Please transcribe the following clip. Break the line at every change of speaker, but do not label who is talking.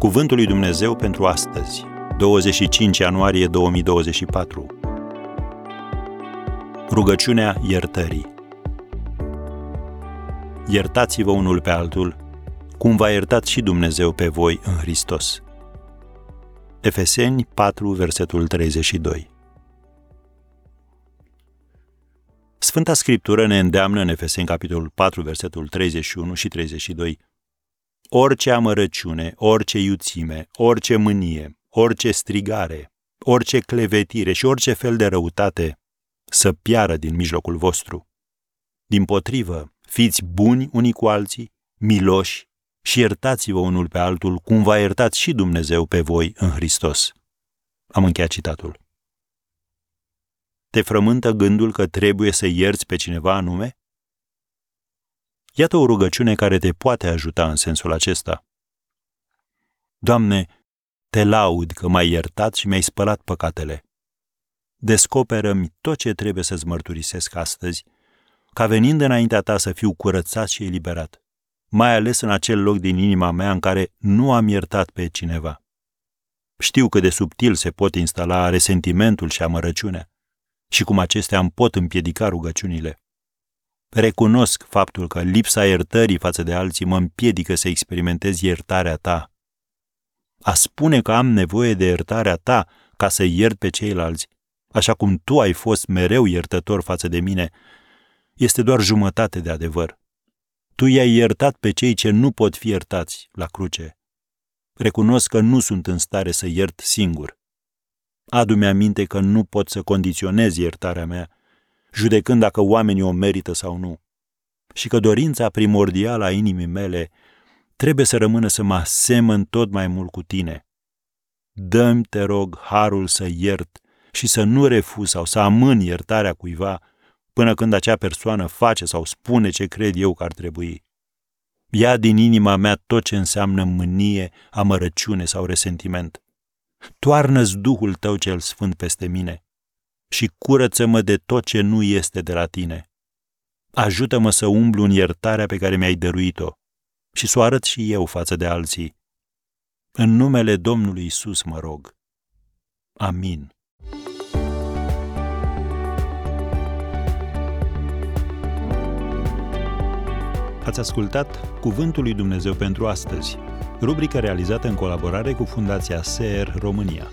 Cuvântul lui Dumnezeu pentru astăzi, 25 ianuarie 2024. Rugăciunea iertării. Iertați-vă unul pe altul, cum v-a iertat și Dumnezeu pe voi în Hristos. Efeseni 4, versetul 32. Sfânta Scriptură ne îndeamnă în Efeseni capitolul 4, versetul 31 și 32 orice amărăciune, orice iuțime, orice mânie, orice strigare, orice clevetire și orice fel de răutate să piară din mijlocul vostru. Din potrivă, fiți buni unii cu alții, miloși și iertați-vă unul pe altul cum v-a iertat și Dumnezeu pe voi în Hristos. Am încheiat citatul. Te frământă gândul că trebuie să ierți pe cineva anume? Iată o rugăciune care te poate ajuta în sensul acesta. Doamne, te laud că m-ai iertat și mi-ai spălat păcatele. Descoperă-mi tot ce trebuie să-ți mărturisesc astăzi, ca venind înaintea ta să fiu curățat și eliberat, mai ales în acel loc din inima mea în care nu am iertat pe cineva. Știu cât de subtil se pot instala resentimentul și amărăciunea și cum acestea îmi pot împiedica rugăciunile. Recunosc faptul că lipsa iertării față de alții mă împiedică să experimentez iertarea ta. A spune că am nevoie de iertarea ta ca să iert pe ceilalți, așa cum tu ai fost mereu iertător față de mine, este doar jumătate de adevăr. Tu i-ai iertat pe cei ce nu pot fi iertați la cruce. Recunosc că nu sunt în stare să iert singur. Adu-mi aminte că nu pot să condiționez iertarea mea, judecând dacă oamenii o merită sau nu. Și că dorința primordială a inimii mele trebuie să rămână să mă asemăn tot mai mult cu tine. Dă-mi, te rog, harul să iert și să nu refuz sau să amân iertarea cuiva până când acea persoană face sau spune ce cred eu că ar trebui. Ia din inima mea tot ce înseamnă mânie, amărăciune sau resentiment. Toarnă-ți Duhul tău cel sfânt peste mine și curăță-mă de tot ce nu este de la tine. Ajută-mă să umblu în iertarea pe care mi-ai dăruit-o și să o arăt și eu față de alții. În numele Domnului Isus mă rog. Amin. Ați ascultat Cuvântul lui Dumnezeu pentru astăzi, rubrica realizată în colaborare cu Fundația SER România.